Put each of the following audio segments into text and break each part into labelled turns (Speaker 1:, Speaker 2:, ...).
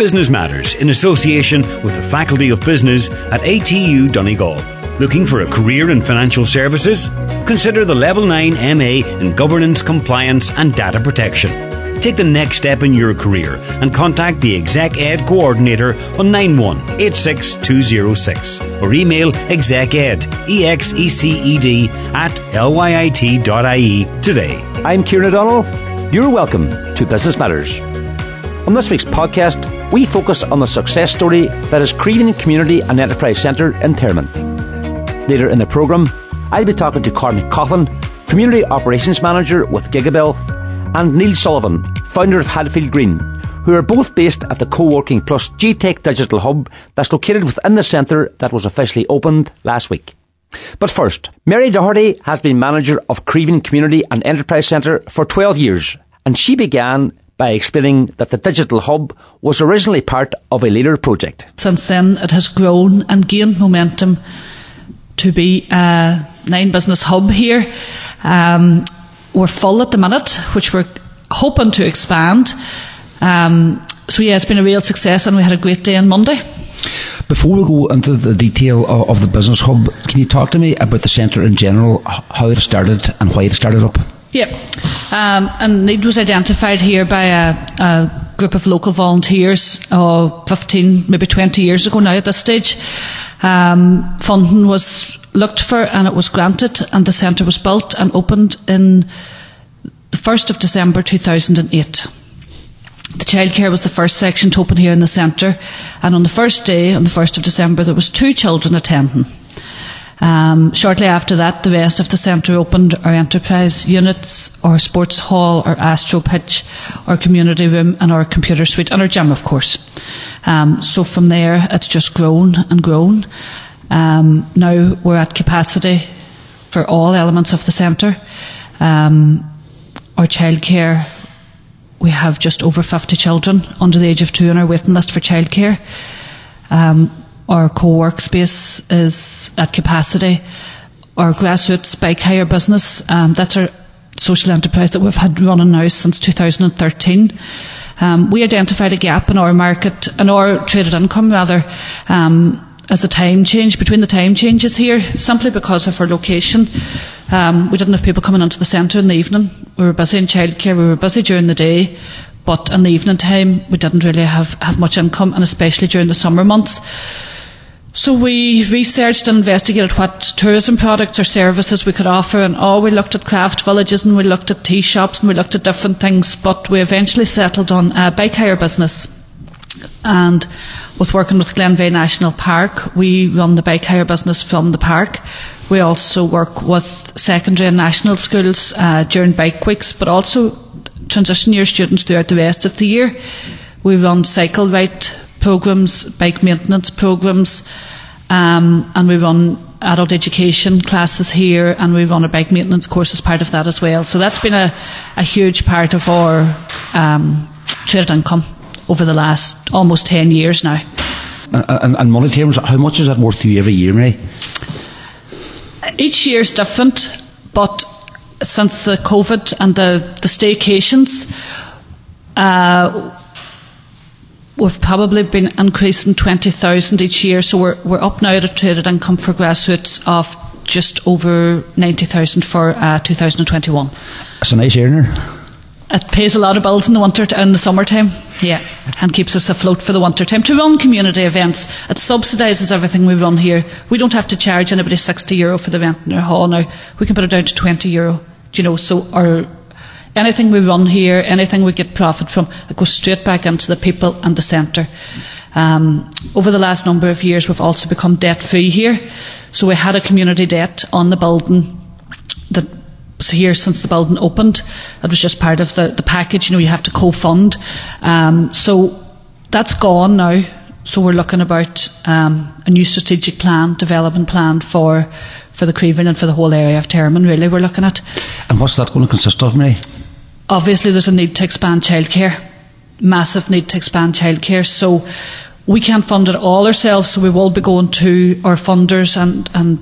Speaker 1: Business Matters in association with the Faculty of Business at ATU Donegal. Looking for a career in financial services? Consider the Level 9 MA in Governance, Compliance and Data Protection. Take the next step in your career and contact the Exec Ed Coordinator on 9186206 or email execed, E-X-E-C-E-D, at lyit.ie today.
Speaker 2: I'm Kieran O'Donnell. You're welcome to Business Matters. On this week's podcast, we focus on the success story that is Creevin Community and Enterprise Centre in Termon. Later in the programme, I'll be talking to Cormac Coughlin, Community Operations Manager with Gigable, and Neil Sullivan, founder of Hadfield Green, who are both based at the Co-working Plus GTech Digital Hub that's located within the centre that was officially opened last week. But first, Mary Doherty has been manager of Creevin Community and Enterprise Centre for 12 years, and she began by explaining that the digital hub was originally part of a leader project.
Speaker 3: Since then, it has grown and gained momentum to be a nine business hub here. Um, we're full at the minute, which we're hoping to expand. Um, so yeah, it's been a real success, and we had a great day on Monday.
Speaker 4: Before we go into the detail of, of the business hub, can you talk to me about the centre in general, how it started and why it started up?
Speaker 3: Yep. Um, and it was identified here by a, a group of local volunteers, oh, 15, maybe 20 years ago now at this stage. Um, funding was looked for and it was granted, and the centre was built and opened in the 1st of December 2008. The childcare was the first section to open here in the centre, and on the first day, on the 1st of December, there was two children attending. Um, shortly after that, the rest of the centre opened our enterprise units, our sports hall, our astro pitch, our community room, and our computer suite, and our gym, of course. Um, so from there, it's just grown and grown. Um, now we're at capacity for all elements of the centre. Um, our childcare, we have just over 50 children under the age of two on our waiting list for childcare. Um, our co-work space is at capacity. Our grassroots bike hire business, um, that's our social enterprise that we've had running now since 2013. Um, we identified a gap in our market, in our traded income rather, um, as the time change, between the time changes here, simply because of our location. Um, we didn't have people coming into the centre in the evening. We were busy in childcare, we were busy during the day, but in the evening time we didn't really have, have much income, and especially during the summer months. So we researched and investigated what tourism products or services we could offer and oh we looked at craft villages and we looked at tea shops and we looked at different things but we eventually settled on a bike hire business. And with working with Glenveagh National Park we run the bike hire business from the park. We also work with secondary and national schools uh, during bike weeks but also transition year students throughout the rest of the year. We run cycle ride programs, bike maintenance programs, um, and we run adult education classes here, and we run a bike maintenance course as part of that as well. So that's been a, a huge part of our um, traded income over the last almost 10 years now.
Speaker 4: And, and, and money terms, how much is that worth to you every year, Mary?
Speaker 3: Each year is different, but since the COVID and the, the staycations, uh, we've probably been increasing 20,000 each year, so we're, we're up now at a traded income for grassroots of just over 90,000 for uh, 2021.
Speaker 4: It's a nice earner.
Speaker 3: It pays a lot of bills in the winter in the summertime, yeah, and keeps us afloat for the winter time. To run community events, it subsidises everything we run here. We don't have to charge anybody 60 euro for the rent in our hall now. We can put it down to 20 euro. Do you know, so our Anything we run here, anything we get profit from, it goes straight back into the people and the centre. Um, over the last number of years, we've also become debt free here. So we had a community debt on the building that was here since the building opened. It was just part of the, the package. You know, you have to co-fund. Um, so that's gone now. So we're looking about um, a new strategic plan, development plan for for the Creevin and for the whole area of Termon. Really, we're looking at.
Speaker 4: And what's that going to consist of, Mary?
Speaker 3: obviously there's a need to expand childcare, massive need to expand childcare. So we can't fund it all ourselves, so we will be going to our funders and and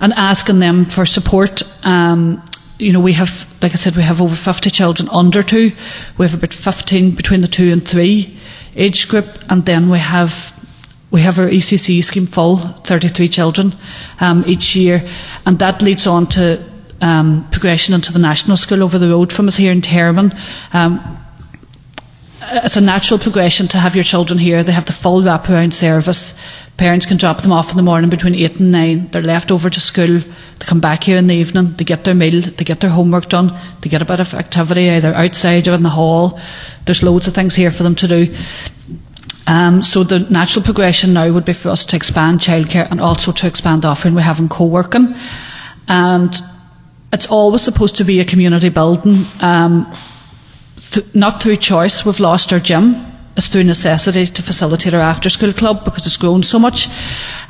Speaker 3: and asking them for support. Um, you know, we have, like I said, we have over 50 children under two. We have about 15 between the two and three age group, and then we have we have our ECC scheme full, 33 children um, each year, and that leads on to um, progression into the national school over the road from us here in Termon. Um, it's a natural progression to have your children here. They have the full wraparound service. Parents can drop them off in the morning between 8 and 9. They're left over to school. They come back here in the evening. They get their meal. They get their homework done. They get a bit of activity either outside or in the hall. There's loads of things here for them to do. Um, so the natural progression now would be for us to expand childcare and also to expand the offering we have in co-working. And it's always supposed to be a community building. Um, th- not through choice, we've lost our gym. It's through necessity to facilitate our after school club because it's grown so much.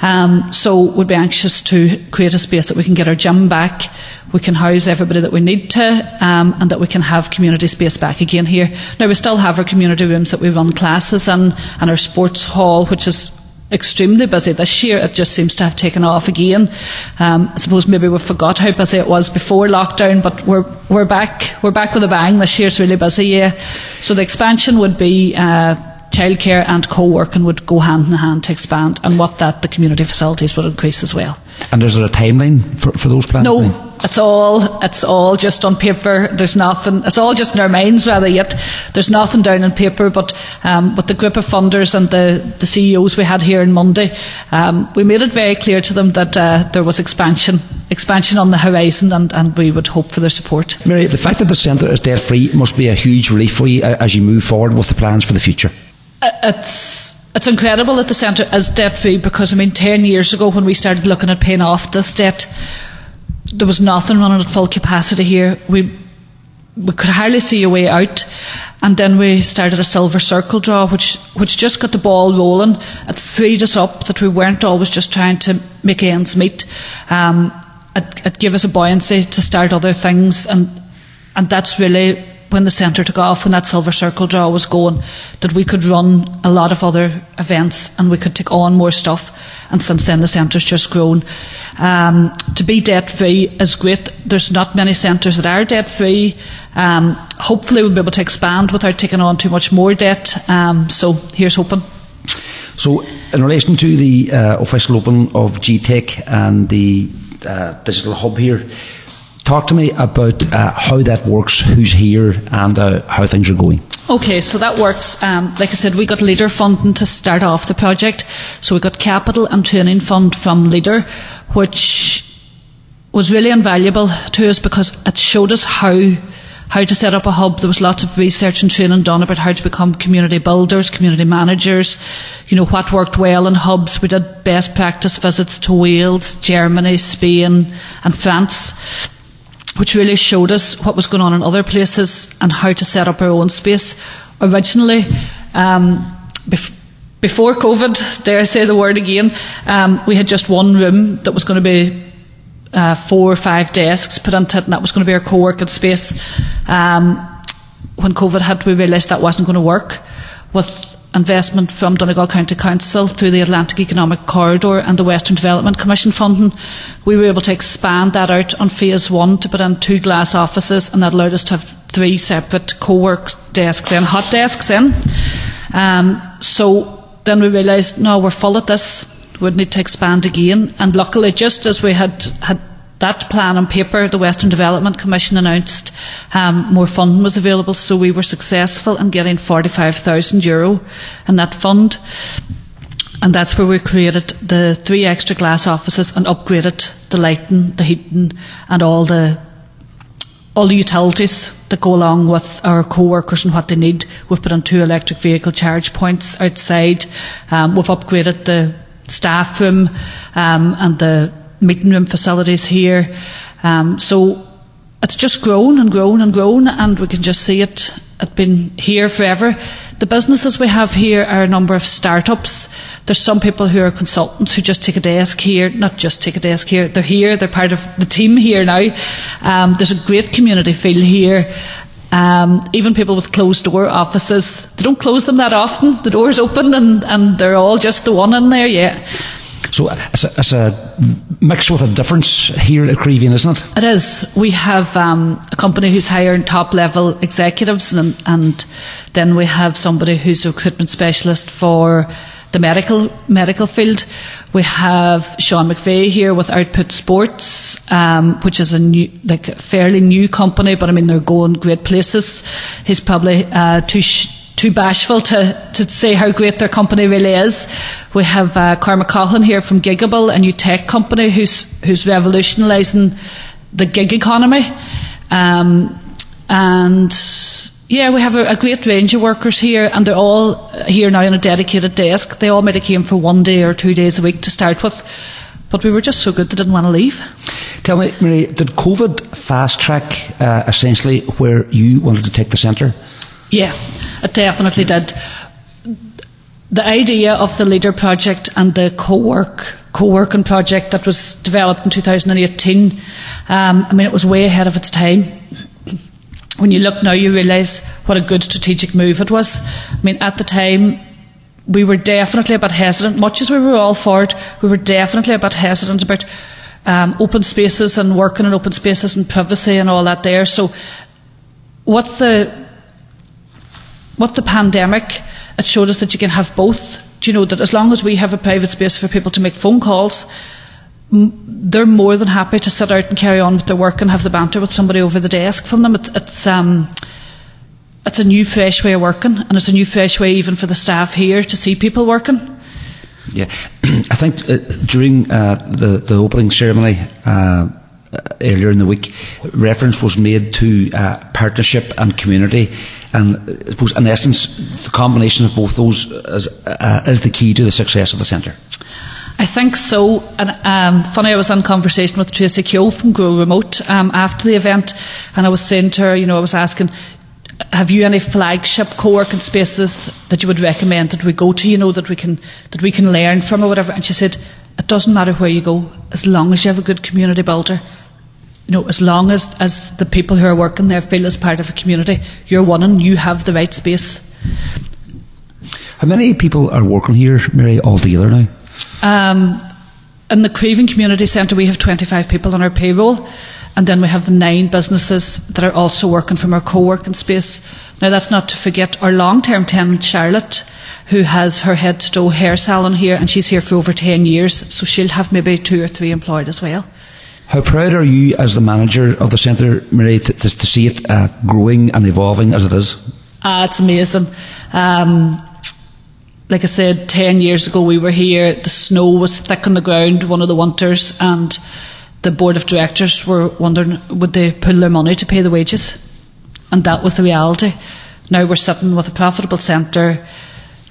Speaker 3: Um, so we'd be anxious to create a space that we can get our gym back, we can house everybody that we need to, um, and that we can have community space back again here. Now we still have our community rooms that we run classes in, and our sports hall, which is extremely busy this year. It just seems to have taken off again. Um, I suppose maybe we forgot how busy it was before lockdown, but we're we're back. We're back with a bang. This year's really busy. Yeah. So the expansion would be. Uh, childcare and co-working would go hand in hand to expand, and what that the community facilities would increase as well.
Speaker 4: And is there a timeline for, for those plans?
Speaker 3: No, it's all it's all just on paper. There's nothing. It's all just in our minds rather yet. There's nothing down on paper. But um, with the group of funders and the, the CEOs we had here on Monday, um, we made it very clear to them that uh, there was expansion expansion on the horizon, and, and we would hope for their support.
Speaker 4: Mary, the fact that the centre is debt free must be a huge relief for you uh, as you move forward with the plans for the future.
Speaker 3: It's it's incredible that the centre is debt free because I mean, ten years ago when we started looking at paying off this debt there was nothing running at full capacity here. We we could hardly see a way out. And then we started a silver circle draw, which which just got the ball rolling. It freed us up that we weren't always just trying to make ends meet. Um, it, it gave us a buoyancy to start other things, and and that's really when the centre took off, when that silver circle draw was going, that we could run a lot of other events and we could take on more stuff. And since then, the centre's just grown. Um, to be debt free is great. There's not many centres that are debt free. Um, hopefully, we'll be able to expand without taking on too much more debt. Um, so, here's hoping.
Speaker 4: So, in relation to the uh, official open of GTEC and the uh, digital hub here, Talk to me about uh, how that works, who's here, and uh, how things are going.
Speaker 3: Okay, so that works. Um, like I said, we got Leader funding to start off the project. So we got capital and training fund from Leader, which was really invaluable to us because it showed us how how to set up a hub. There was lots of research and training done about how to become community builders, community managers, you know, what worked well in hubs. We did best practice visits to Wales, Germany, Spain and France which really showed us what was going on in other places and how to set up our own space. Originally, um, bef- before COVID, dare I say the word again, um, we had just one room that was going to be uh, four or five desks put into it, and that was going to be our co-working space. Um, when COVID hit, we realised that wasn't going to work. With investment from Donegal County Council through the Atlantic Economic Corridor and the Western Development Commission funding, we were able to expand that out on phase one to put in two glass offices, and that allowed us to have three separate co-work desks and hot desks in. Um, so then we realised, no, we're full at this. We'd need to expand again. And luckily, just as we had, had that plan on paper, the Western Development Commission announced um, more funding was available, so we were successful in getting 45,000 euro in that fund. And that's where we created the three extra glass offices and upgraded the lighting, the heating, and all the all the utilities that go along with our co-workers and what they need. We've put on two electric vehicle charge points outside. Um, we've upgraded the staff room um, and the meeting room facilities here. Um, so it's just grown and grown and grown, and we can just see it. It's been here forever. The businesses we have here are a number of startups. There's some people who are consultants who just take a desk here, not just take a desk here. They're here. They're part of the team here now. Um, there's a great community feel here. Um, even people with closed door offices, they don't close them that often. The door's open and, and they're all just the one in there, yeah.
Speaker 4: So it's a, it's a mix with a difference here at Creevin, isn't it?
Speaker 3: It is. We have um, a company who's hiring top level executives, and, and then we have somebody who's a recruitment specialist for the medical medical field. We have Sean McVeigh here with Output Sports, um, which is a new, like fairly new company, but I mean they're going great places. He's probably uh. Sh- too bashful to, to say how great their company really is. We have uh, Coughlin here from Gigable, a new tech company who's who's revolutionising the gig economy. Um, and yeah, we have a, a, great range of workers here, and they're all here now on a dedicated desk. They all might have came for one day or two days a week to start with, but we were just so good they didn't want to leave.
Speaker 4: Tell me, Marie, did COVID fast track uh, essentially where you wanted to take the centre?
Speaker 3: Yeah, it definitely did. The idea of the Leader project and the co-work co-working project that was developed in 2018, um, I mean, it was way ahead of its time when you look now, you realise what a good strategic move it was. I mean, at the time, we were definitely a bit hesitant, much as we were all for it, we were definitely a bit hesitant about um, open spaces and working in open spaces and privacy and all that there. So, what the what the pandemic, it showed us that you can have both. Do you know that as long as we have a private space for people to make phone calls, they're more than happy to sit out and carry on with their work and have the banter with somebody over the desk from them. It, it's um, it's a new, fresh way of working, and it's a new, fresh way even for the staff here to see people working.
Speaker 4: Yeah, I think uh, during uh, the the opening ceremony. Uh, earlier in the week, reference was made to uh, partnership and community, and I suppose in essence, the combination of both those is, uh, is the key to the success of the centre.
Speaker 3: I think so. And um, funny, I was in conversation with Tracy Keogh from Grow Remote um, after the event, and I was saying to her, you know, I was asking, have you any flagship co-working spaces that you would recommend that we go to? You know, that we can that we can learn from or whatever. And she said, it doesn't matter where you go, as long as you have a good community builder. You know, as long as as the people who are working there feel as part of a community, you're one and you have the right space.
Speaker 4: How many people are working here, Mary, altogether now?
Speaker 3: Um, in the Creevin Community Centre, we have 25 people on our payroll, and then we have the nine businesses that are also working from our co working space. Now, that's not to forget our long term tenant, Charlotte, who has her head to toe hair salon here, and she's here for over 10 years, so she'll have maybe two or three employed as well.
Speaker 4: How proud are you, as the manager of the centre, Marie, to, to, to see it uh, growing and evolving as it is?
Speaker 3: Uh, it's amazing. Um, like I said, 10 years ago we were here, the snow was thick on the ground one of the winters, and the board of directors were wondering would they pull their money to pay the wages? And that was the reality. Now we're sitting with a profitable centre,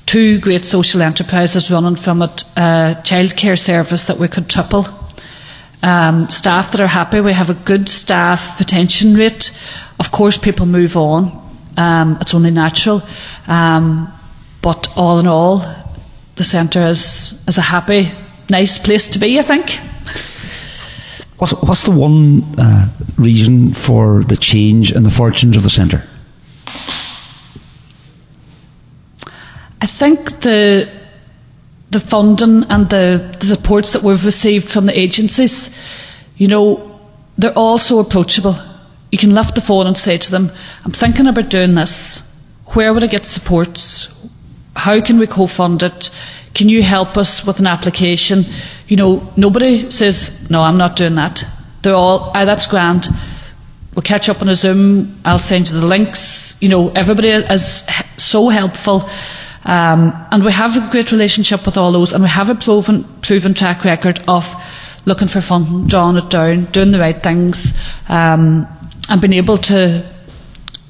Speaker 3: two great social enterprises running from it, a childcare service that we could triple. Um, staff that are happy. We have a good staff retention rate. Of course, people move on. Um, it's only natural. Um, but all in all, the centre is, is a happy, nice place to be, I think.
Speaker 4: What's, what's the one uh, reason for the change in the fortunes of the centre?
Speaker 3: I think the the funding and the, the supports that we've received from the agencies, you know, they're all so approachable. You can lift the phone and say to them, I'm thinking about doing this. Where would I get supports? How can we co-fund it? Can you help us with an application? You know, nobody says, no, I'm not doing that. They're all, ah, that's grand. We'll catch up on a Zoom. I'll send you the links. You know, everybody is so helpful. Um, and we have a great relationship with all those, and we have a proven, proven track record of looking for funding, drawing it down, doing the right things, um, and being able to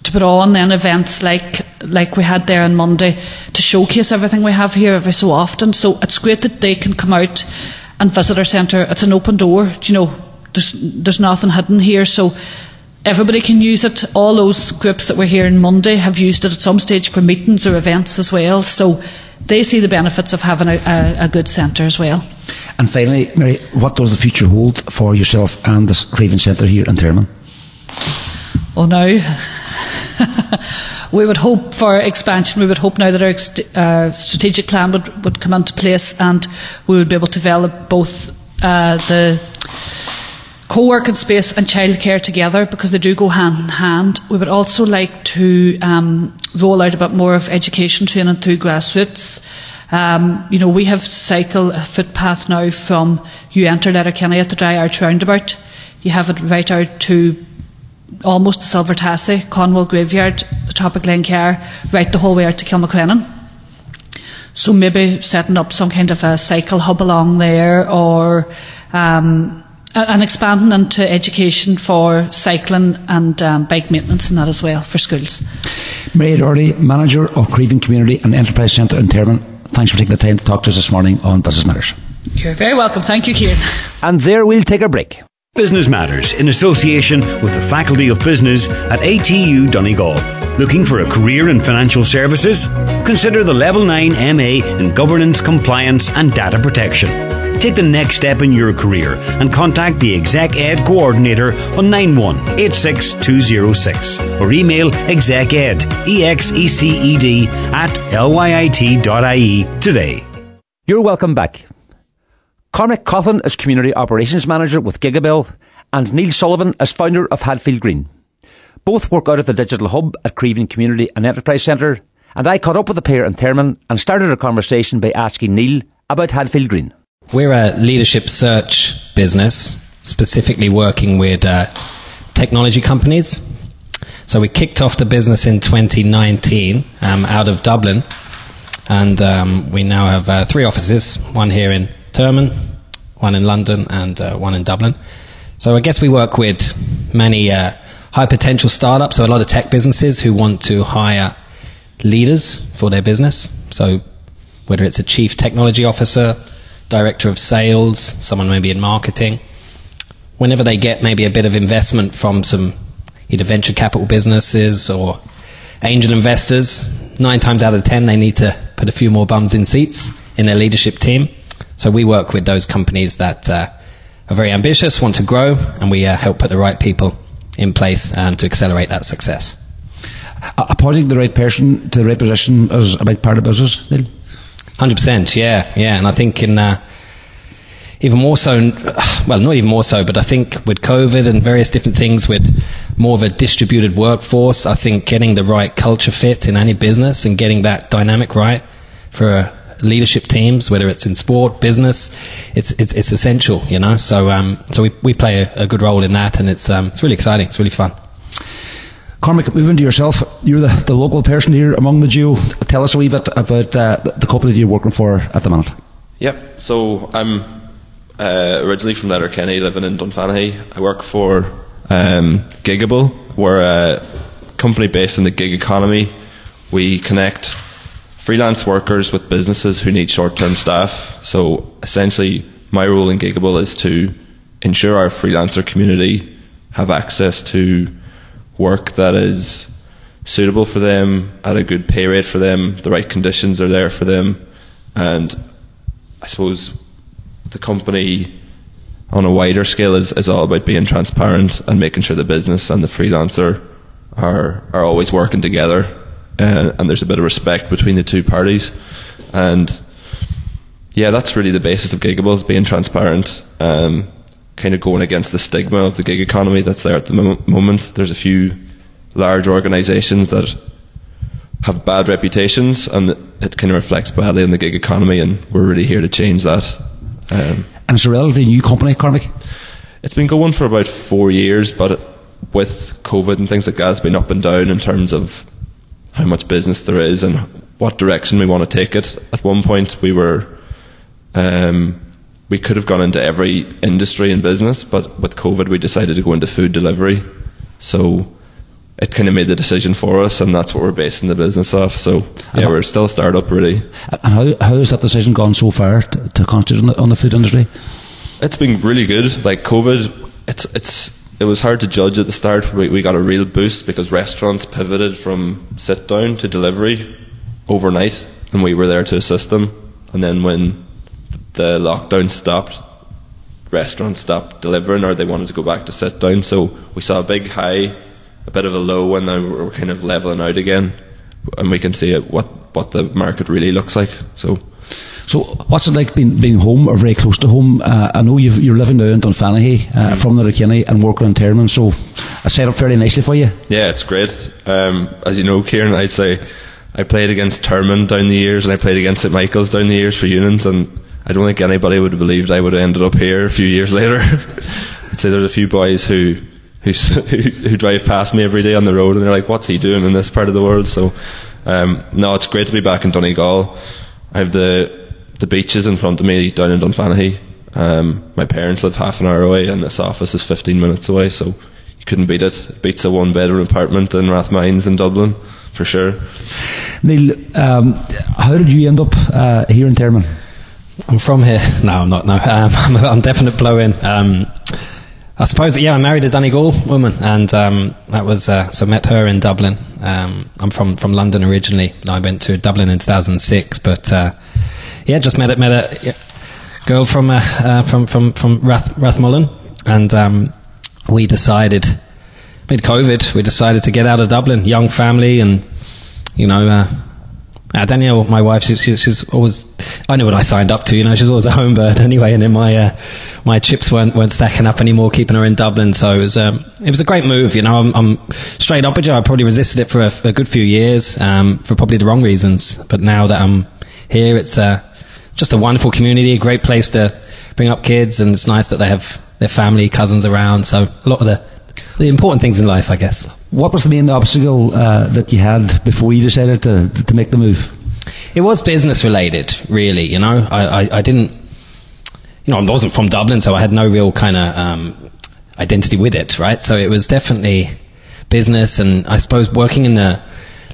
Speaker 3: to put on then events like like we had there on Monday to showcase everything we have here every so often. So it's great that they can come out and visit our centre. It's an open door. You know, there's there's nothing hidden here. So everybody can use it. All those groups that were here on Monday have used it at some stage for meetings or events as well. So they see the benefits of having a, a, a good centre as well.
Speaker 4: And finally, Mary, what does the future hold for yourself and the Creevin Centre here in Termon?
Speaker 3: Oh no. we would hope for expansion. We would hope now that our uh, strategic plan would, would come into place and we would be able to develop both uh, the co-working space and childcare together because they do go hand in hand. We would also like to um, roll out a bit more of education training through grassroots. Um, you know, we have cycle a footpath now from you enter Letterkenny at the Dry Arch roundabout. You have it right out to almost the Silver Tassie, Conwal Graveyard, the top of Glencar, right the whole way out to Kilmacrennan. So maybe setting up some kind of a cycle hub along there or um, and expanding into education for cycling and um, bike maintenance and that as well for schools.
Speaker 4: Mary Doherty, Manager of Creevin Community and Enterprise Centre in Termon, thanks for taking the time to talk to us this morning on Business Matters.
Speaker 3: You're very welcome. Thank you, Kieran.
Speaker 2: And there we'll take a break.
Speaker 1: Business Matters in association with the Faculty of Business at ATU Donegal. Looking for a career in financial services? Consider the Level 9 MA in Governance, Compliance and Data Protection. Take the next step in your career and contact the Exec Ed Coordinator on 9186206 or email execed, E-X-E-C-E-D, at lyit.ie today.
Speaker 2: You're welcome back. Cormac Coughlin is Community Operations Manager with Gigable, and Neil Sullivan is founder of Hadfield Green. Both work out of the Digital Hub at Creevin Community and Enterprise Centre, and I caught up with the pair in Termon and started a conversation by asking Neil about Hadfield Green.
Speaker 5: We're a leadership search business, specifically working with uh, technology companies. So we kicked off the business in 2019 um, out of Dublin, and um, we now have uh, three offices, one here in Termon, one in London, and uh, one in Dublin. So I guess we work with many uh, high potential startups, so a lot of tech businesses who want to hire leaders for their business. So whether it's a chief technology officer, director of sales, someone maybe in marketing, whenever they get maybe a bit of investment from some either venture capital businesses or angel investors, nine times out of ten they need to put a few more bums in seats in their leadership team. So we work with those companies that uh, are very ambitious, want to grow, and we uh, help put the right people in place um, to accelerate that success.
Speaker 4: Appointing the right person to the right position is a big part of business, Neil?
Speaker 5: 100%, yeah, yeah. And I think in, uh, even more so, well, not even more so, but I think with COVID and various different things with more of a distributed workforce, I think getting the right culture fit in any business and getting that dynamic right for leadership teams, whether it's in sport, business, it's it's, it's essential, you know. So um, so we, we play a, a, good role in that, and it's um, it's really exciting. It's really fun.
Speaker 4: Cormac, moving to yourself, you're the, the local person here among the duo. Tell us a wee bit about uh, the company that you're working for at the moment.
Speaker 6: Yep. So I'm uh, originally from Letterkenny, living in Dunfanaghy. I work for um, Gigable. We're a company based in the gig economy. We connect freelance workers with businesses who need short term staff. So essentially, my role in Gigable is to ensure our freelancer community have access to work that is suitable for them at a good pay rate for them, the right conditions are there for them, and I suppose the company on a wider scale is, is all about being transparent and making sure the business and the freelancer are are always working together uh, and there's a bit of respect between the two parties. And yeah, that's really the basis of Gigable's, being transparent, um, kind of going against the stigma of the gig economy that's there at the mo- moment. There's a few large organisations that have bad reputations, and it kind of reflects badly on the gig economy, and we're really here to change that.
Speaker 4: Um, and it's a relatively new company, Cormac?
Speaker 6: It's been going for about four years, but it, with COVID and things like that, it's been up and down in terms of how much business there is and what direction we want to take it. At one point, we were um, we could have gone into every industry and business, but with COVID, we decided to go into food delivery. So it kind of made the decision for us, and that's what we're basing the business off. So yeah, we're still a startup, really.
Speaker 4: And how how has that decision gone so far to, to concentrate on the, on the food industry?
Speaker 6: It's been really good. Like COVID, it's it's it was hard to judge at the start. We, we got a real boost because restaurants pivoted from sit down to delivery overnight, and we were there to assist them. And then when the lockdown stopped, restaurants stopped delivering or they wanted to go back to sit down. So we saw a big high, a bit of a low, and now we're kind of leveling out again, and we can see what what the market really looks like. So.
Speaker 4: So, what's it like being, being home or very close to home? Uh, I know you are living now in Dunfanaghy uh, mm. from and working in Termon, so I set up fairly nicely for you.
Speaker 6: Yeah, it's great. Um, as you know, Kieran, I'd say I played against Termon down the years and I played against St Michael's down the years for Unions, and I don't think anybody would have believed I would have ended up here a few years later. I'd say there's a few boys who, who who drive past me every day on the road and they're like, "What's he doing in this part of the world?" So, um, no, it's great to be back in Donegal. I have the the beaches in front of me down in Dunfanaghy. Um, my parents live half an hour away, and this office is 15 minutes away, so you couldn't beat it. It beats a one bedroom apartment in Rathmines in Dublin, for sure.
Speaker 4: Neil, um, how did you end up uh, here in Termon?
Speaker 5: I'm from here. No, I'm not. No, um, I'm, I'm definite blow in. I suppose, yeah, I married a Donegal woman, and um, that was uh, so met her in Dublin. Um, I'm from from London originally. I went to Dublin in 2006, but uh, yeah, just met a, met a yeah, girl from uh, uh, from from from Rath, Rathmullan, and um, we decided mid COVID we decided to get out of Dublin, young family, and you know. Uh, Danielle, my wife, she, she, she's always. I know what I signed up to. You know, she's always a home bird anyway, and then my uh, my chips weren't weren't stacking up anymore, keeping her in Dublin. So it was um, it was a great move. You know, I'm, I'm straight up with you. I probably resisted it for a, a good few years um, for probably the wrong reasons, but now that I'm here, it's uh, just a wonderful community, a great place to bring up kids, and it's nice that they have their family, cousins around. So a lot of the the important things in life, I guess.
Speaker 4: What was the main obstacle uh, that you had before you decided to to make the move?
Speaker 5: It was business related, really. You know, I, I, I didn't, you know, I wasn't from Dublin, so I had no real kind of um, identity with it, right? So it was definitely business, and I suppose working in the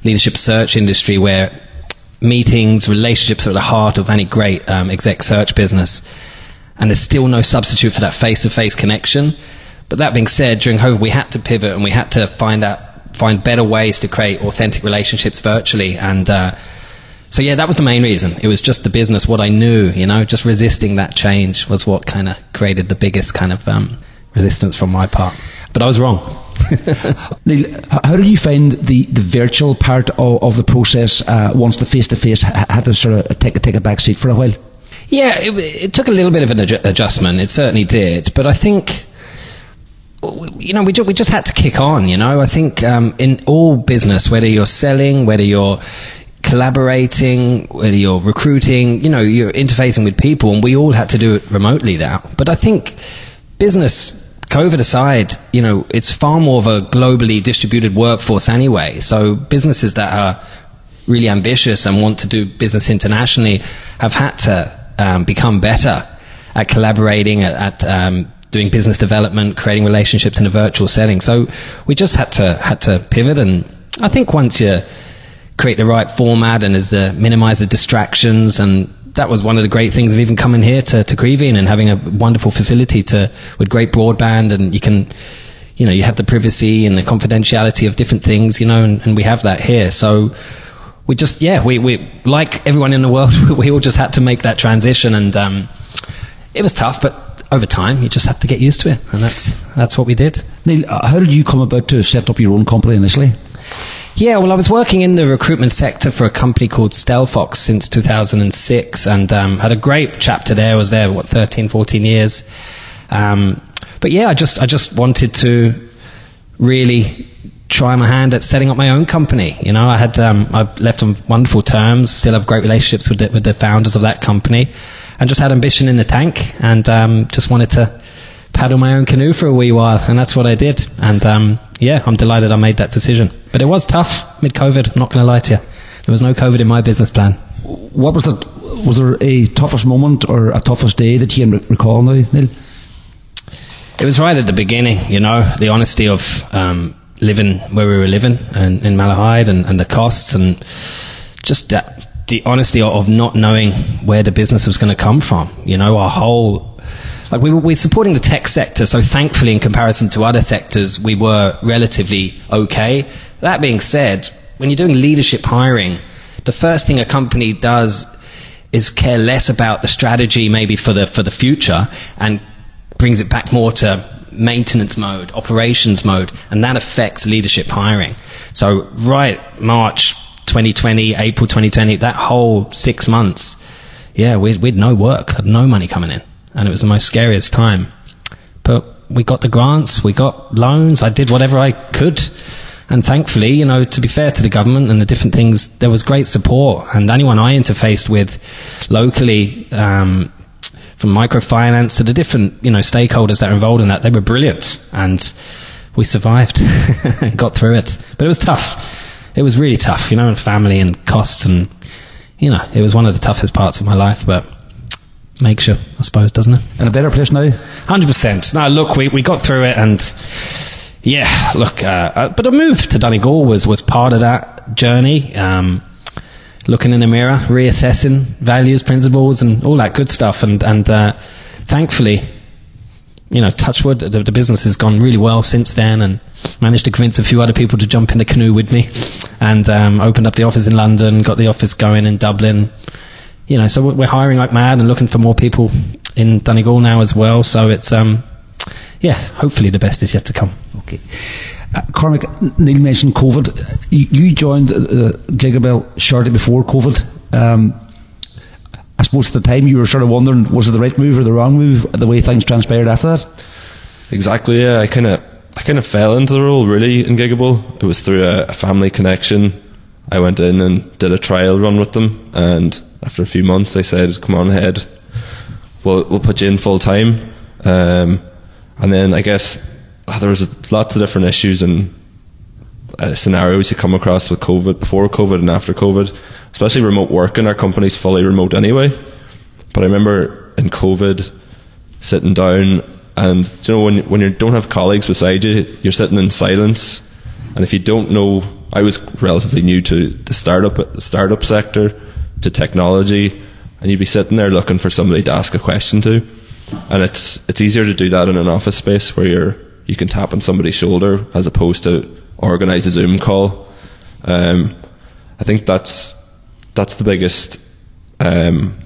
Speaker 5: leadership search industry where meetings, relationships are at the heart of any great um, exec search business. And there's still no substitute for that face to face connection. But that being said, during COVID, we had to pivot and we had to find out, find better ways to create authentic relationships virtually. And, uh, so yeah, that was the main reason. It was just the business, what I knew, you know, just resisting that change was what kind of created the biggest kind of, um, resistance from my part. But I was wrong.
Speaker 4: Neil, how did you find the, the virtual part of, of the process uh, once the face to face had to sort of take, take a back seat for a while?
Speaker 5: Yeah, it, it took a little bit of an adju- adjustment. It certainly did. But I think you know, we, ju- we just had to kick on, you know. I think um, in all business, whether you're selling, whether you're collaborating, whether you're recruiting, you know, you're interfacing with people, and we all had to do it remotely now. But I think business COVID aside, you know, it's far more of a globally distributed workforce anyway. So businesses that are really ambitious and want to do business internationally have had to um, become better at collaborating, at, at um, doing business development, creating relationships in a virtual setting. So we just had to had to pivot, and I think once you create the right format and as the minimize the distractions and that was one of the great things of even coming here to, to Creevin and having a wonderful facility to, with great broadband and you can, you know, you have the privacy and the confidentiality of different things, you know, and, and we have that here. So we just, yeah, we, we, like everyone in the world, we all just had to make that transition and, um, it was tough, but over time, you just have to get used to it, and that's that's what we did.
Speaker 4: Neil, uh, how did you come about to set up your own company initially?
Speaker 5: Yeah, well, I was working in the recruitment sector for a company called Stelfox since 2006 and um, had a great chapter there. I was there, what, 13, 14 years. Um, but yeah, I just, I just wanted to really try my hand at setting up my own company. You know, I had, um, I left on wonderful terms, still have great relationships with the, with the founders of that company and just had ambition in the tank and um, just wanted to paddle my own canoe for a wee while. And that's what I did. And, um, yeah, I'm delighted I made that decision. But it was tough mid COVID, I'm not going to lie to you. There was no COVID in my business plan.
Speaker 4: What was the, was there a toughest moment or a toughest day that you can recall now, Neil?
Speaker 5: It was right at the beginning, you know, the honesty of um, living where we were living and, in Malahide and, and the costs and just that, the honesty of not knowing where the business was going to come from. You know, our whole like we were, we're supporting the tech sector, so thankfully, in comparison to other sectors, we were relatively okay. That being said, when you're doing leadership hiring, the first thing a company does is care less about the strategy maybe for the for the future and brings it back more to maintenance mode, operations mode, and that affects leadership hiring. So right March 2020, April 2020, that whole six months, yeah, we we'd no work, had no money coming in, and it was the most scariest time. But we got the grants, we got loans, I did whatever I could. And thankfully, you know, to be fair to the government and the different things, there was great support. And anyone I interfaced with locally, um, from microfinance to the different, you know, stakeholders that are involved in that, they were brilliant. And we survived got through it. But it was tough. It was really tough, you know, and family and costs and, you know, it was one of the toughest parts of my life, but makes you, I suppose, doesn't it?
Speaker 4: In a better place now?
Speaker 5: 100%. Now, look, we, we got through it and, yeah, look, uh, uh, but a move to Donegal was, was part of that journey. Um, looking in the mirror, reassessing values, principles, and all that good stuff. And, and uh, thankfully, you know, Touchwood, the, the, business has gone really well since then and managed to convince a few other people to jump in the canoe with me and um, opened up the office in London, got the office going in Dublin. You know, so we're hiring like mad and looking for more people in Donegal now as well. So it's, um, yeah, hopefully the best is yet to come.
Speaker 4: Okay. Uh, Cormac, Neil mentioned COVID. You, you joined uh, Gigable shortly before COVID. Um, I suppose at the time you were sort of wondering was it the right move or the wrong move, the way things transpired after that?
Speaker 6: Exactly, yeah. I kind of I kind of fell into the role really in Gigable. It was through a, a, family connection. I went in and did a trial run with them, and after a few months, they said, "Come on ahead, we'll we'll put you in full time." Um, and then I guess uh, there was lots of different issues and uh, scenarios you come across with COVID, before COVID and after COVID, especially remote working. Our company's fully remote anyway. But I remember in COVID sitting down and you know when when you don't have colleagues beside you, you're sitting in silence. And if you don't know, I was relatively new to the startup the startup sector, to technology, and you'd be sitting there looking for somebody to ask a question to and it's it's easier to do that in an office space where you're you can tap on somebody's shoulder as opposed to organize a Zoom call. Um, I think that's that's the biggest um,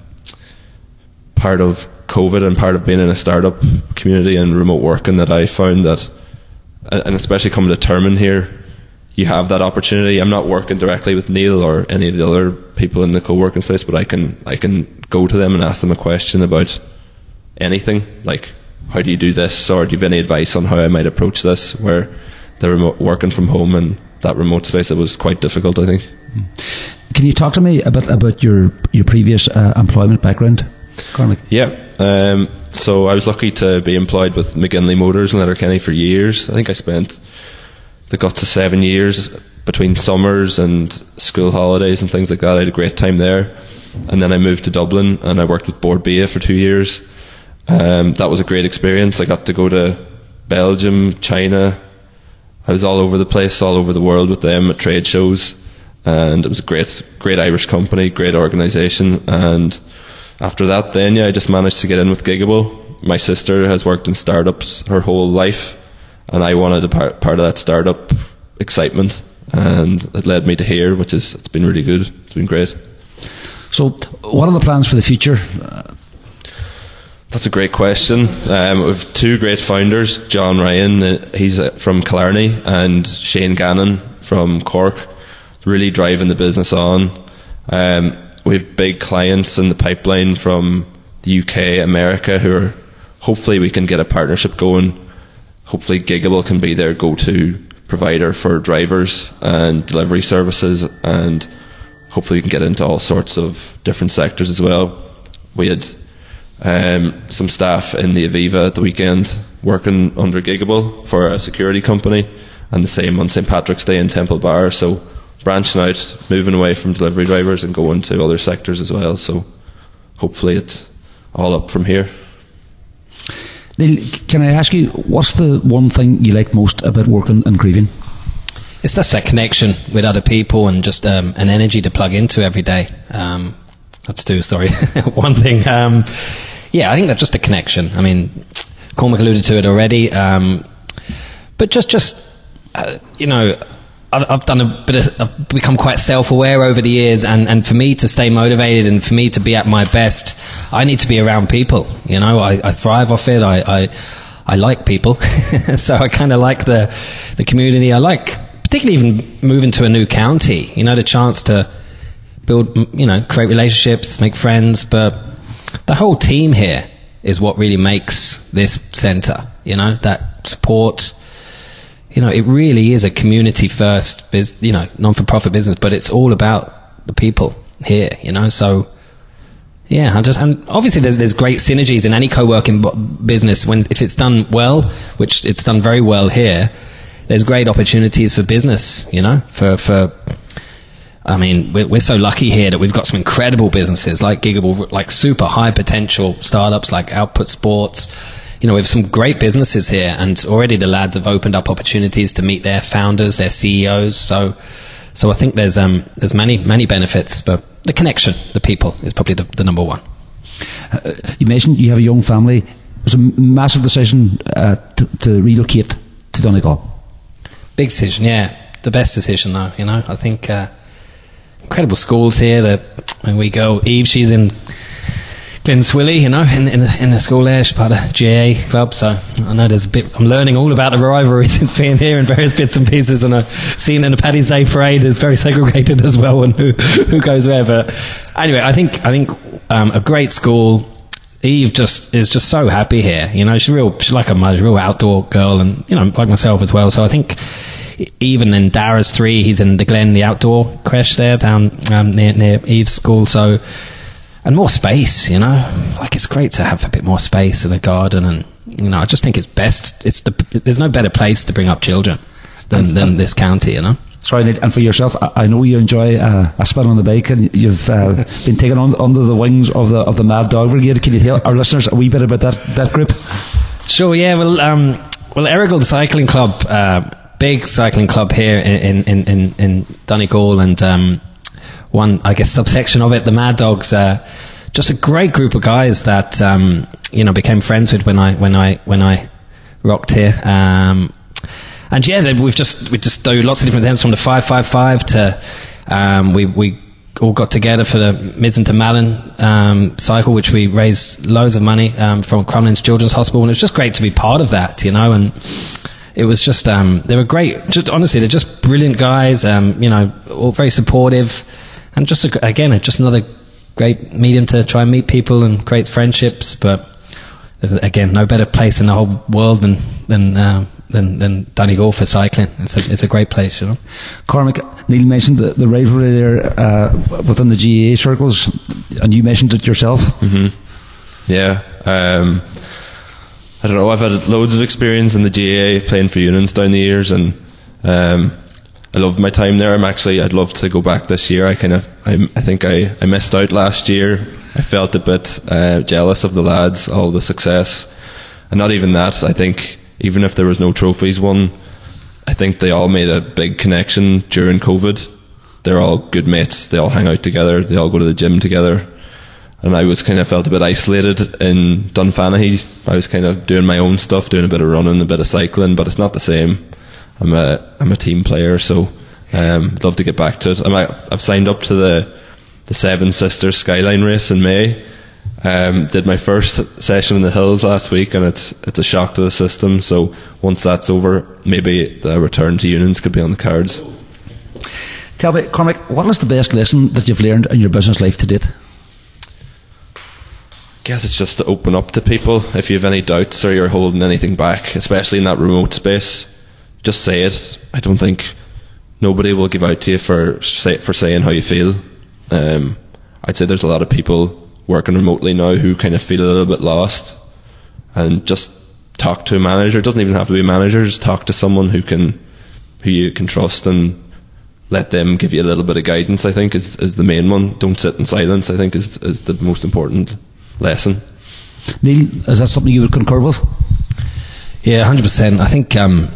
Speaker 6: part of COVID and part of being in a startup community and remote working that I found that, and especially coming to Termon here, you have that opportunity. I'm not working directly with Neil or any of the other people in the co-working space, but I can I can go to them and ask them a question about anything like how do you do this? Or do you have any advice on how I might approach this? Where they're working from home and that remote space it was quite difficult I think
Speaker 4: can you talk to me a bit about your your previous uh, employment background Cormac?
Speaker 6: yeah um, so I was lucky to be employed with McGinley Motors in Letterkenny for years I think I spent the guts of seven years between summers and school holidays and things like that I had a great time there and then I moved to Dublin and I worked with Bord Bia for two years um, that was a great experience. I got to go to Belgium, China. I was all over the place, all over the world with them at trade shows, and it was a great, great Irish company, great organisation. And after that, then yeah, I just managed to get in with Gigable. My sister has worked in startups her whole life, and I wanted a part, part of that startup excitement, and it led me to here, which is it's been really good. It's been great.
Speaker 4: So, what are the plans for the future?
Speaker 6: That's a great question. Um, we have two great founders, John Ryan, uh, he's uh, from Killarney, and Shane Gannon from Cork, really driving the business on. Um, we have big clients in the pipeline from the UK, America, who are hopefully we can get a partnership going. Hopefully, Gigable can be their go-to provider for drivers and delivery services, and hopefully we can get into all sorts of different sectors as well. We had um, some staff in the Aviva at the weekend working under Gigable for a security company, and the same on St Patrick's Day in Temple Bar. So branching out, moving away from delivery drivers and going to other sectors as well. So hopefully it's all up from here.
Speaker 4: Neil, can I ask you, what's the one thing you like most about working in Creevin?
Speaker 5: It's just that connection with other people and just um, an energy to plug into every day. Um, that's two, sorry. one thing. Um, yeah, I think that's just a connection. I mean, Cormac alluded to it already. Um, but just, just uh, you know, I've, done a bit of, I've become quite self-aware over the years, and, and for me to stay motivated and for me to be at my best, I need to be around people. You know, I, I thrive off it. I, I, I like people, so I kind of like the the community. I like particularly even moving to a new county. You know, the chance to build, you know, create relationships, make friends, but the whole team here is what really makes this centre. You know, that support. You know, it really is a community first, biz, you know, non for profit business, but it's all about the people here. You know, so yeah, I just and obviously there's there's great synergies in any co-working business when if it's done well, which it's done very well here. There's great opportunities for business, you know, for for I mean, we're, we're, so lucky here that we've got some incredible businesses like Gigable, like super high potential startups like Output Sports. You know, we have some great businesses here, and already the lads have opened up opportunities to meet their founders, their CEOs. So, so I think there's um, there's many many benefits, but the connection, the people, is probably the, the number one.
Speaker 4: Uh, you mentioned you have a young family. It was a massive decision uh, to, to relocate to Donegal.
Speaker 5: Big decision, yeah. The best decision, though. You know, I think. Uh, incredible schools here that when we go, Eve, she's in Glenswilly, you know, in, in, in the school there. She's part of GAA club, so I know there's a bit. I'm learning all about the rivalry since being here in various bits and pieces, and I've seen in the Paddy's Day parade is very segregated as well, and who who goes where. But anyway, I think I think um, a great school. Eve just is just so happy here. You know, she's real. She's like a real outdoor girl, and you know, like myself as well. So I think even in Dara's three, he's in the Glen, the outdoor creche there down um, near near Eve's school. So and more space, you know, like it's great to have a bit more space in the garden, and you know, I just think it's best. It's the there's no better place to bring up children than than this county, you know.
Speaker 4: Sorry, and for yourself, I know you enjoy uh, a spin on the bike, and you've uh, been taken on under the wings of the of the Mad Dog Brigade. Can you tell our listeners a wee bit about that that group?
Speaker 5: Sure. Yeah. Well, um, well, Errigal Cycling Club. Uh, big cycling club here in in in, in Donegal, and um, one I guess subsection of it, the Mad Dogs. Uh, just a great group of guys that um, you know became friends with when I when I when I rocked here. Um, and yeah, we've just we just do lots of different things from the five five five to um, we we all got together for the Mizen to Malin um, cycle, which we raised loads of money um, from Crumlins Children's Hospital, and it was just great to be part of that, you know, and it was just um, they were great. Just honestly, they're just brilliant guys. Um, you know, all very supportive, and just a, again, just another great medium to try and meet people and create friendships. But again, no better place in the whole world than than uh, than, than Donegal for cycling. It's a, it's a great place, you know.
Speaker 4: Cormac, Neil mentioned the, the rivalry there uh, within the GAA circles, and you mentioned it yourself.
Speaker 6: Mm-hmm. Yeah. Um, I don't know. I've had loads of experience in the GAA playing for unions down the years, and um, I love my time there. I'm actually I'd love to go back this year. I kind of I, I think I, I missed out last year. I felt a bit uh, jealous of the lads, all the success, and not even that. I think even if there was no trophies won, I think they all made a big connection during COVID. They're all good mates. They all hang out together. They all go to the gym together and I was kind of felt a bit isolated in Dunfanaghy. I was kind of doing my own stuff, doing a bit of running, a bit of cycling, but it's not the same. I'm a I'm a team player, so um, I'd love to get back to it. I I've signed up to the the Seven Sisters Skyline race in May. Um, did my first session in the hills last week, and it's it's a shock to the system. So once that's over, maybe the return to unions could be on the cards.
Speaker 4: Tell me, Cormac, what is the best lesson that you've learned in your business life to date?
Speaker 6: I guess it's just to open up to people. If you have any doubts or you're holding anything back, especially in that remote space, just say it. I don't think nobody will give out to you for say, for saying how you feel. Um, I'd say there's a lot of people working remotely now who kind of feel a little bit lost, and just talk to a manager. It doesn't even have to be a manager. Just talk to someone who can who you can trust and let them give you a little bit of guidance. I think is is the main one. Don't sit in silence. I think is is the most important lesson.
Speaker 4: Neil, is that something you would concur with?
Speaker 5: Yeah, hundred percent. I think. Um,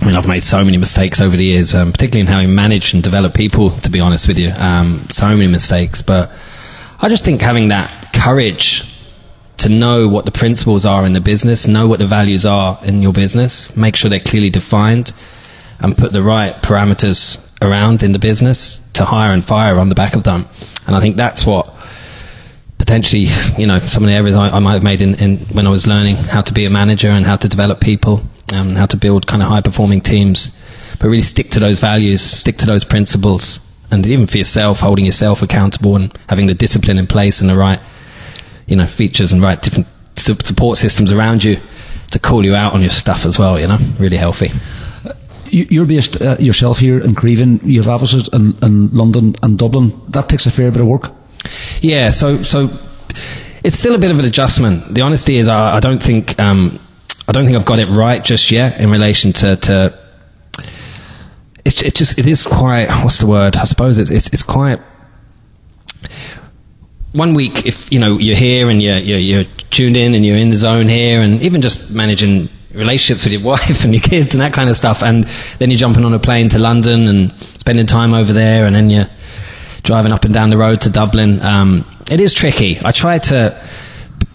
Speaker 5: I mean, I've made so many mistakes over the years, um, particularly in how you manage and develop people. To be honest with you, um, so many mistakes. But I just think having that courage to know what the principles are in the business, know what the values are in your business, make sure they're clearly defined, and put the right parameters around in the business to hire and fire on the back of them. And I think that's what potentially, you know, some of the errors I, I might have made in, in when I was learning how to be a manager and how to develop people and how to build kind of high performing teams. But really stick to those values, stick to those principles, and even for yourself, holding yourself accountable and having the discipline in place and the right, you know, features and right different support systems around you to call you out on your stuff as well. You know, really healthy.
Speaker 4: You- You're based uh, yourself here in Creevin. You have offices in, in London and Dublin. That takes a fair bit of work.
Speaker 5: Yeah, so so it's still a bit of an adjustment. The honesty is, I, I don't think um, I don't think I've got it right just yet in relation to. to it's it just it is quite what's the word? I suppose it's it's, it's quite. One week, if you know you're here and you're, you're you're tuned in and you're in the zone here, and even just managing relationships with your wife and your kids and that kind of stuff, and then you're jumping on a plane to London and spending time over there, and then you're driving up and down the road to Dublin. Um, it is tricky. I try to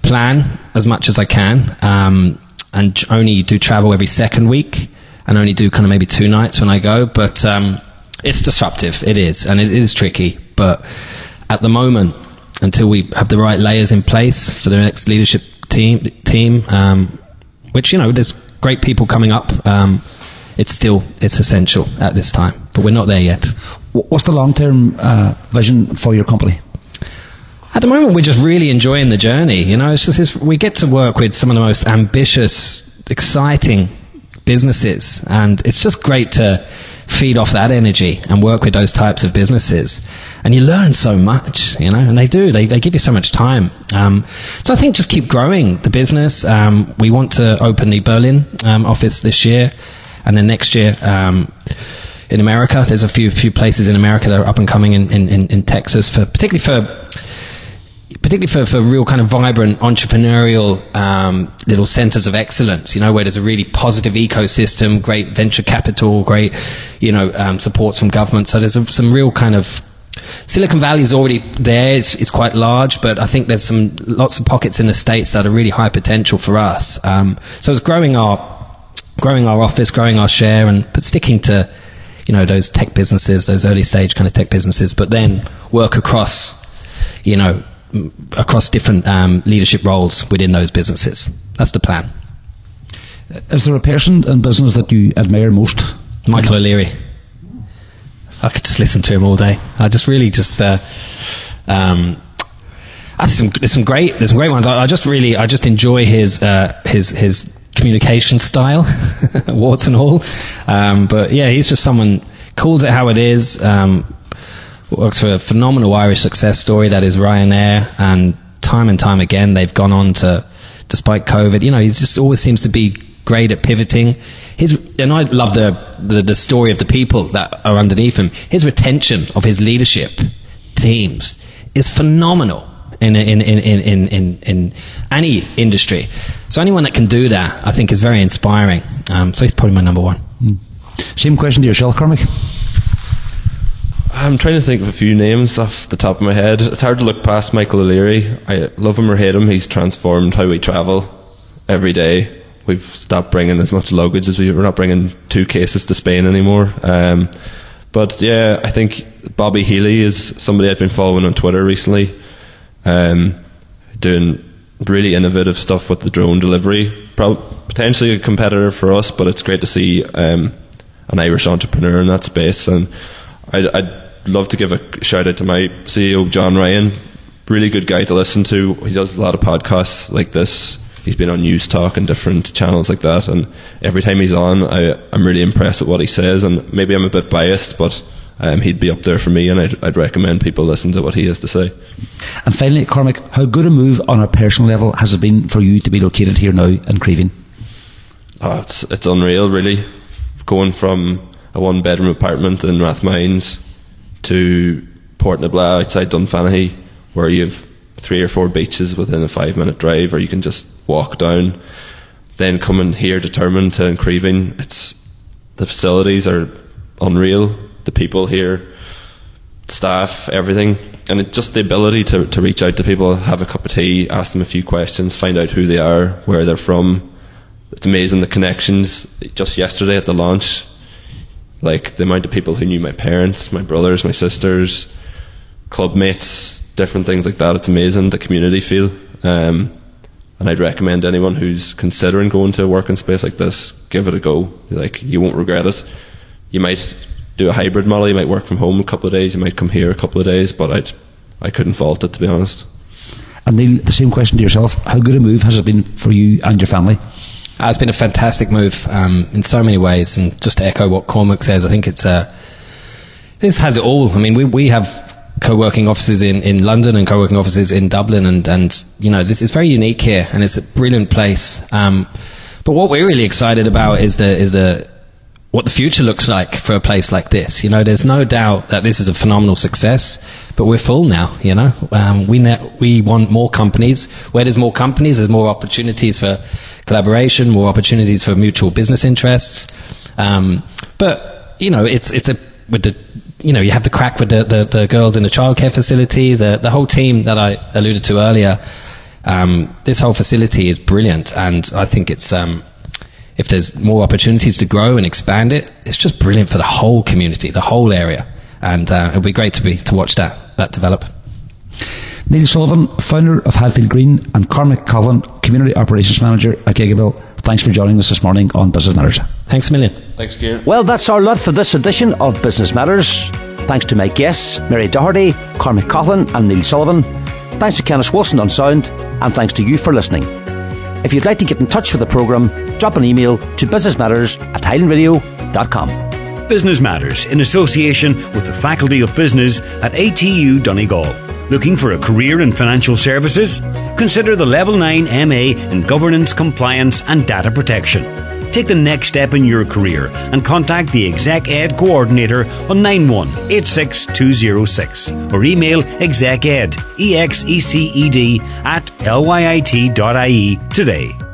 Speaker 5: plan as much as I can, um, and only do travel every second week, and only do kind of maybe two nights when I go. But um, it's disruptive. It is, and it is tricky. But at the moment, until we have the right layers in place for the next leadership team, team, um, which you know, there's great people coming up. Um, it's still it's essential at this time, but we're not there yet.
Speaker 4: What's the long term uh, vision for your company?
Speaker 5: At the moment, we're just really enjoying the journey. You know, it's just it's, we get to work with some of the most ambitious, exciting businesses, and it's just great to feed off that energy and work with those types of businesses. And you learn so much, you know, and they do. They, they give you so much time. Um, so I think just keep growing the business. Um, we want to open the Berlin um, office this year, and then next year. Um, in America, there's a few few places in America that are up and coming in, in, in, in Texas for particularly for particularly for, for real kind of vibrant entrepreneurial um, little centers of excellence, you know, where there's a really positive ecosystem, great venture capital, great, you know, um, supports from government. So there's a, some real kind of Silicon Valley is already there. It's, it's quite large, but I think there's some lots of pockets in the states that are really high potential for us. Um, so it's growing our growing our office, growing our share, and but sticking to you know those tech businesses, those early stage kind of tech businesses, but then work across you know across different um, leadership roles within those businesses. That's the plan.
Speaker 4: Is there a person in business that you admire most?
Speaker 5: Michael O'Leary. I could just listen to him all day. I just really just. Uh, um, uh, there's some, there's some great, there's some great ones. I, I just really, I just enjoy his, uh, his, his communication style, warts and all. Um, but yeah, he's just someone calls it how it is. Um, works for a phenomenal Irish success story that is Ryanair, and time and time again they've gone on to, despite COVID, you know, he just always seems to be great at pivoting. His and I love the, the the story of the people that are underneath him. His retention of his leadership teams is phenomenal. In, in, in, in, in, in, any industry. So anyone that can do that, I think is very inspiring. Um, so he's probably my number one.
Speaker 4: Same question to yourself, Cormac.
Speaker 6: I'm trying to think of a few names off the top of my head. It's hard to look past Michael O'Leary. I love him or hate him. He's transformed how we travel every day. We've stopped bringing as much luggage as we we're not bringing two cases to Spain anymore. Um, but yeah, I think Bobby Healy is somebody I've been following on Twitter recently, um, doing really innovative stuff with the drone delivery. Prob- potentially a competitor for us, but it's great to see um, an Irish entrepreneur in that space. And I'd, I'd love to give a shout out to my CEO, John Ryan. Really good guy to listen to. He does a lot of podcasts like this. He's been on News Talk and different channels like that. And every time he's on, I, I'm really impressed with what he says. And maybe I'm a bit biased, but um, he'd be up there for me. And I'd, I'd recommend people listen to what he has to say.
Speaker 4: And finally, Cormac, how good a move on a personal level has it been for you to be located here now in Creevin?
Speaker 6: Oh, it's it's unreal, really. Going from a one bedroom apartment in Rathmines to Portnablagh outside Dunfanaghy, where you have three or four beaches within a five minute drive, or you can just walk down. Then coming here determined to Creevin, it's the facilities are unreal. The people here, staff, everything, and it, just the ability to to reach out to people, have a cup of tea, ask them a few questions, find out who they are, where they're from. It's amazing the connections. Just yesterday at the launch, like the amount of people who knew my parents, my brothers, my sisters, club mates, different things like that. It's amazing the community feel. Um, and I'd recommend anyone who's considering going to a working space like this, give it a go. Like you won't regret it. You might do a hybrid model. You might work from home a couple of days. You might come here a couple of days. But I, I couldn't fault it to be honest.
Speaker 4: And the same question to yourself: How good a move has it been for you and your family?
Speaker 5: Uh, it's been a fantastic move um, in so many ways. And just to echo what Cormac says, I think it's a. This has it all. I mean, we we have co-working offices in, in London and co-working offices in Dublin, and and you know this is very unique here, and it's a brilliant place. Um, but what we're really excited about is the is the what the future looks like for a place like this. You know, there's no doubt that this is a phenomenal success, but we're full now. You know, um, we ne- we want more companies. Where there's more companies, there's more opportunities for collaboration, more opportunities for mutual business interests. Um, but you know, it's it's a with the you know you have the crack with the, the, the girls in the childcare facility, the the whole team that I alluded to earlier. Um, this whole facility is brilliant, and I think it's um, if there's more opportunities to grow and expand it, it's just brilliant for the whole community, the whole area, and uh, it'll be great to be to watch that that develop.
Speaker 4: Neil Sullivan, founder of Hadfield Green, and Cormac Coughlan, Community Operations Manager at Gigable. Thanks for joining us this morning on Business Matters.
Speaker 5: Thanks a million.
Speaker 6: Thanks, Kieran.
Speaker 2: Well, that's our lot for this edition of Business Matters. Thanks to my guests, Mary Doherty, Cormac Coughlan, and Neil Sullivan. Thanks to Kenneth Wilson on sound, and thanks to you for listening. If you'd like to get in touch with the programme, drop an email to businessmatters at highlandradio.com.
Speaker 1: Business Matters in association with the Faculty of Business at ATU Donegal. Looking for a career in financial services? Consider the Level 9 MA in Governance, Compliance and Data Protection. Take the next step in your career and contact the Exec Ed Coordinator on 9186206 or email execed, E-X-E-C-E-D, at lyit.ie today.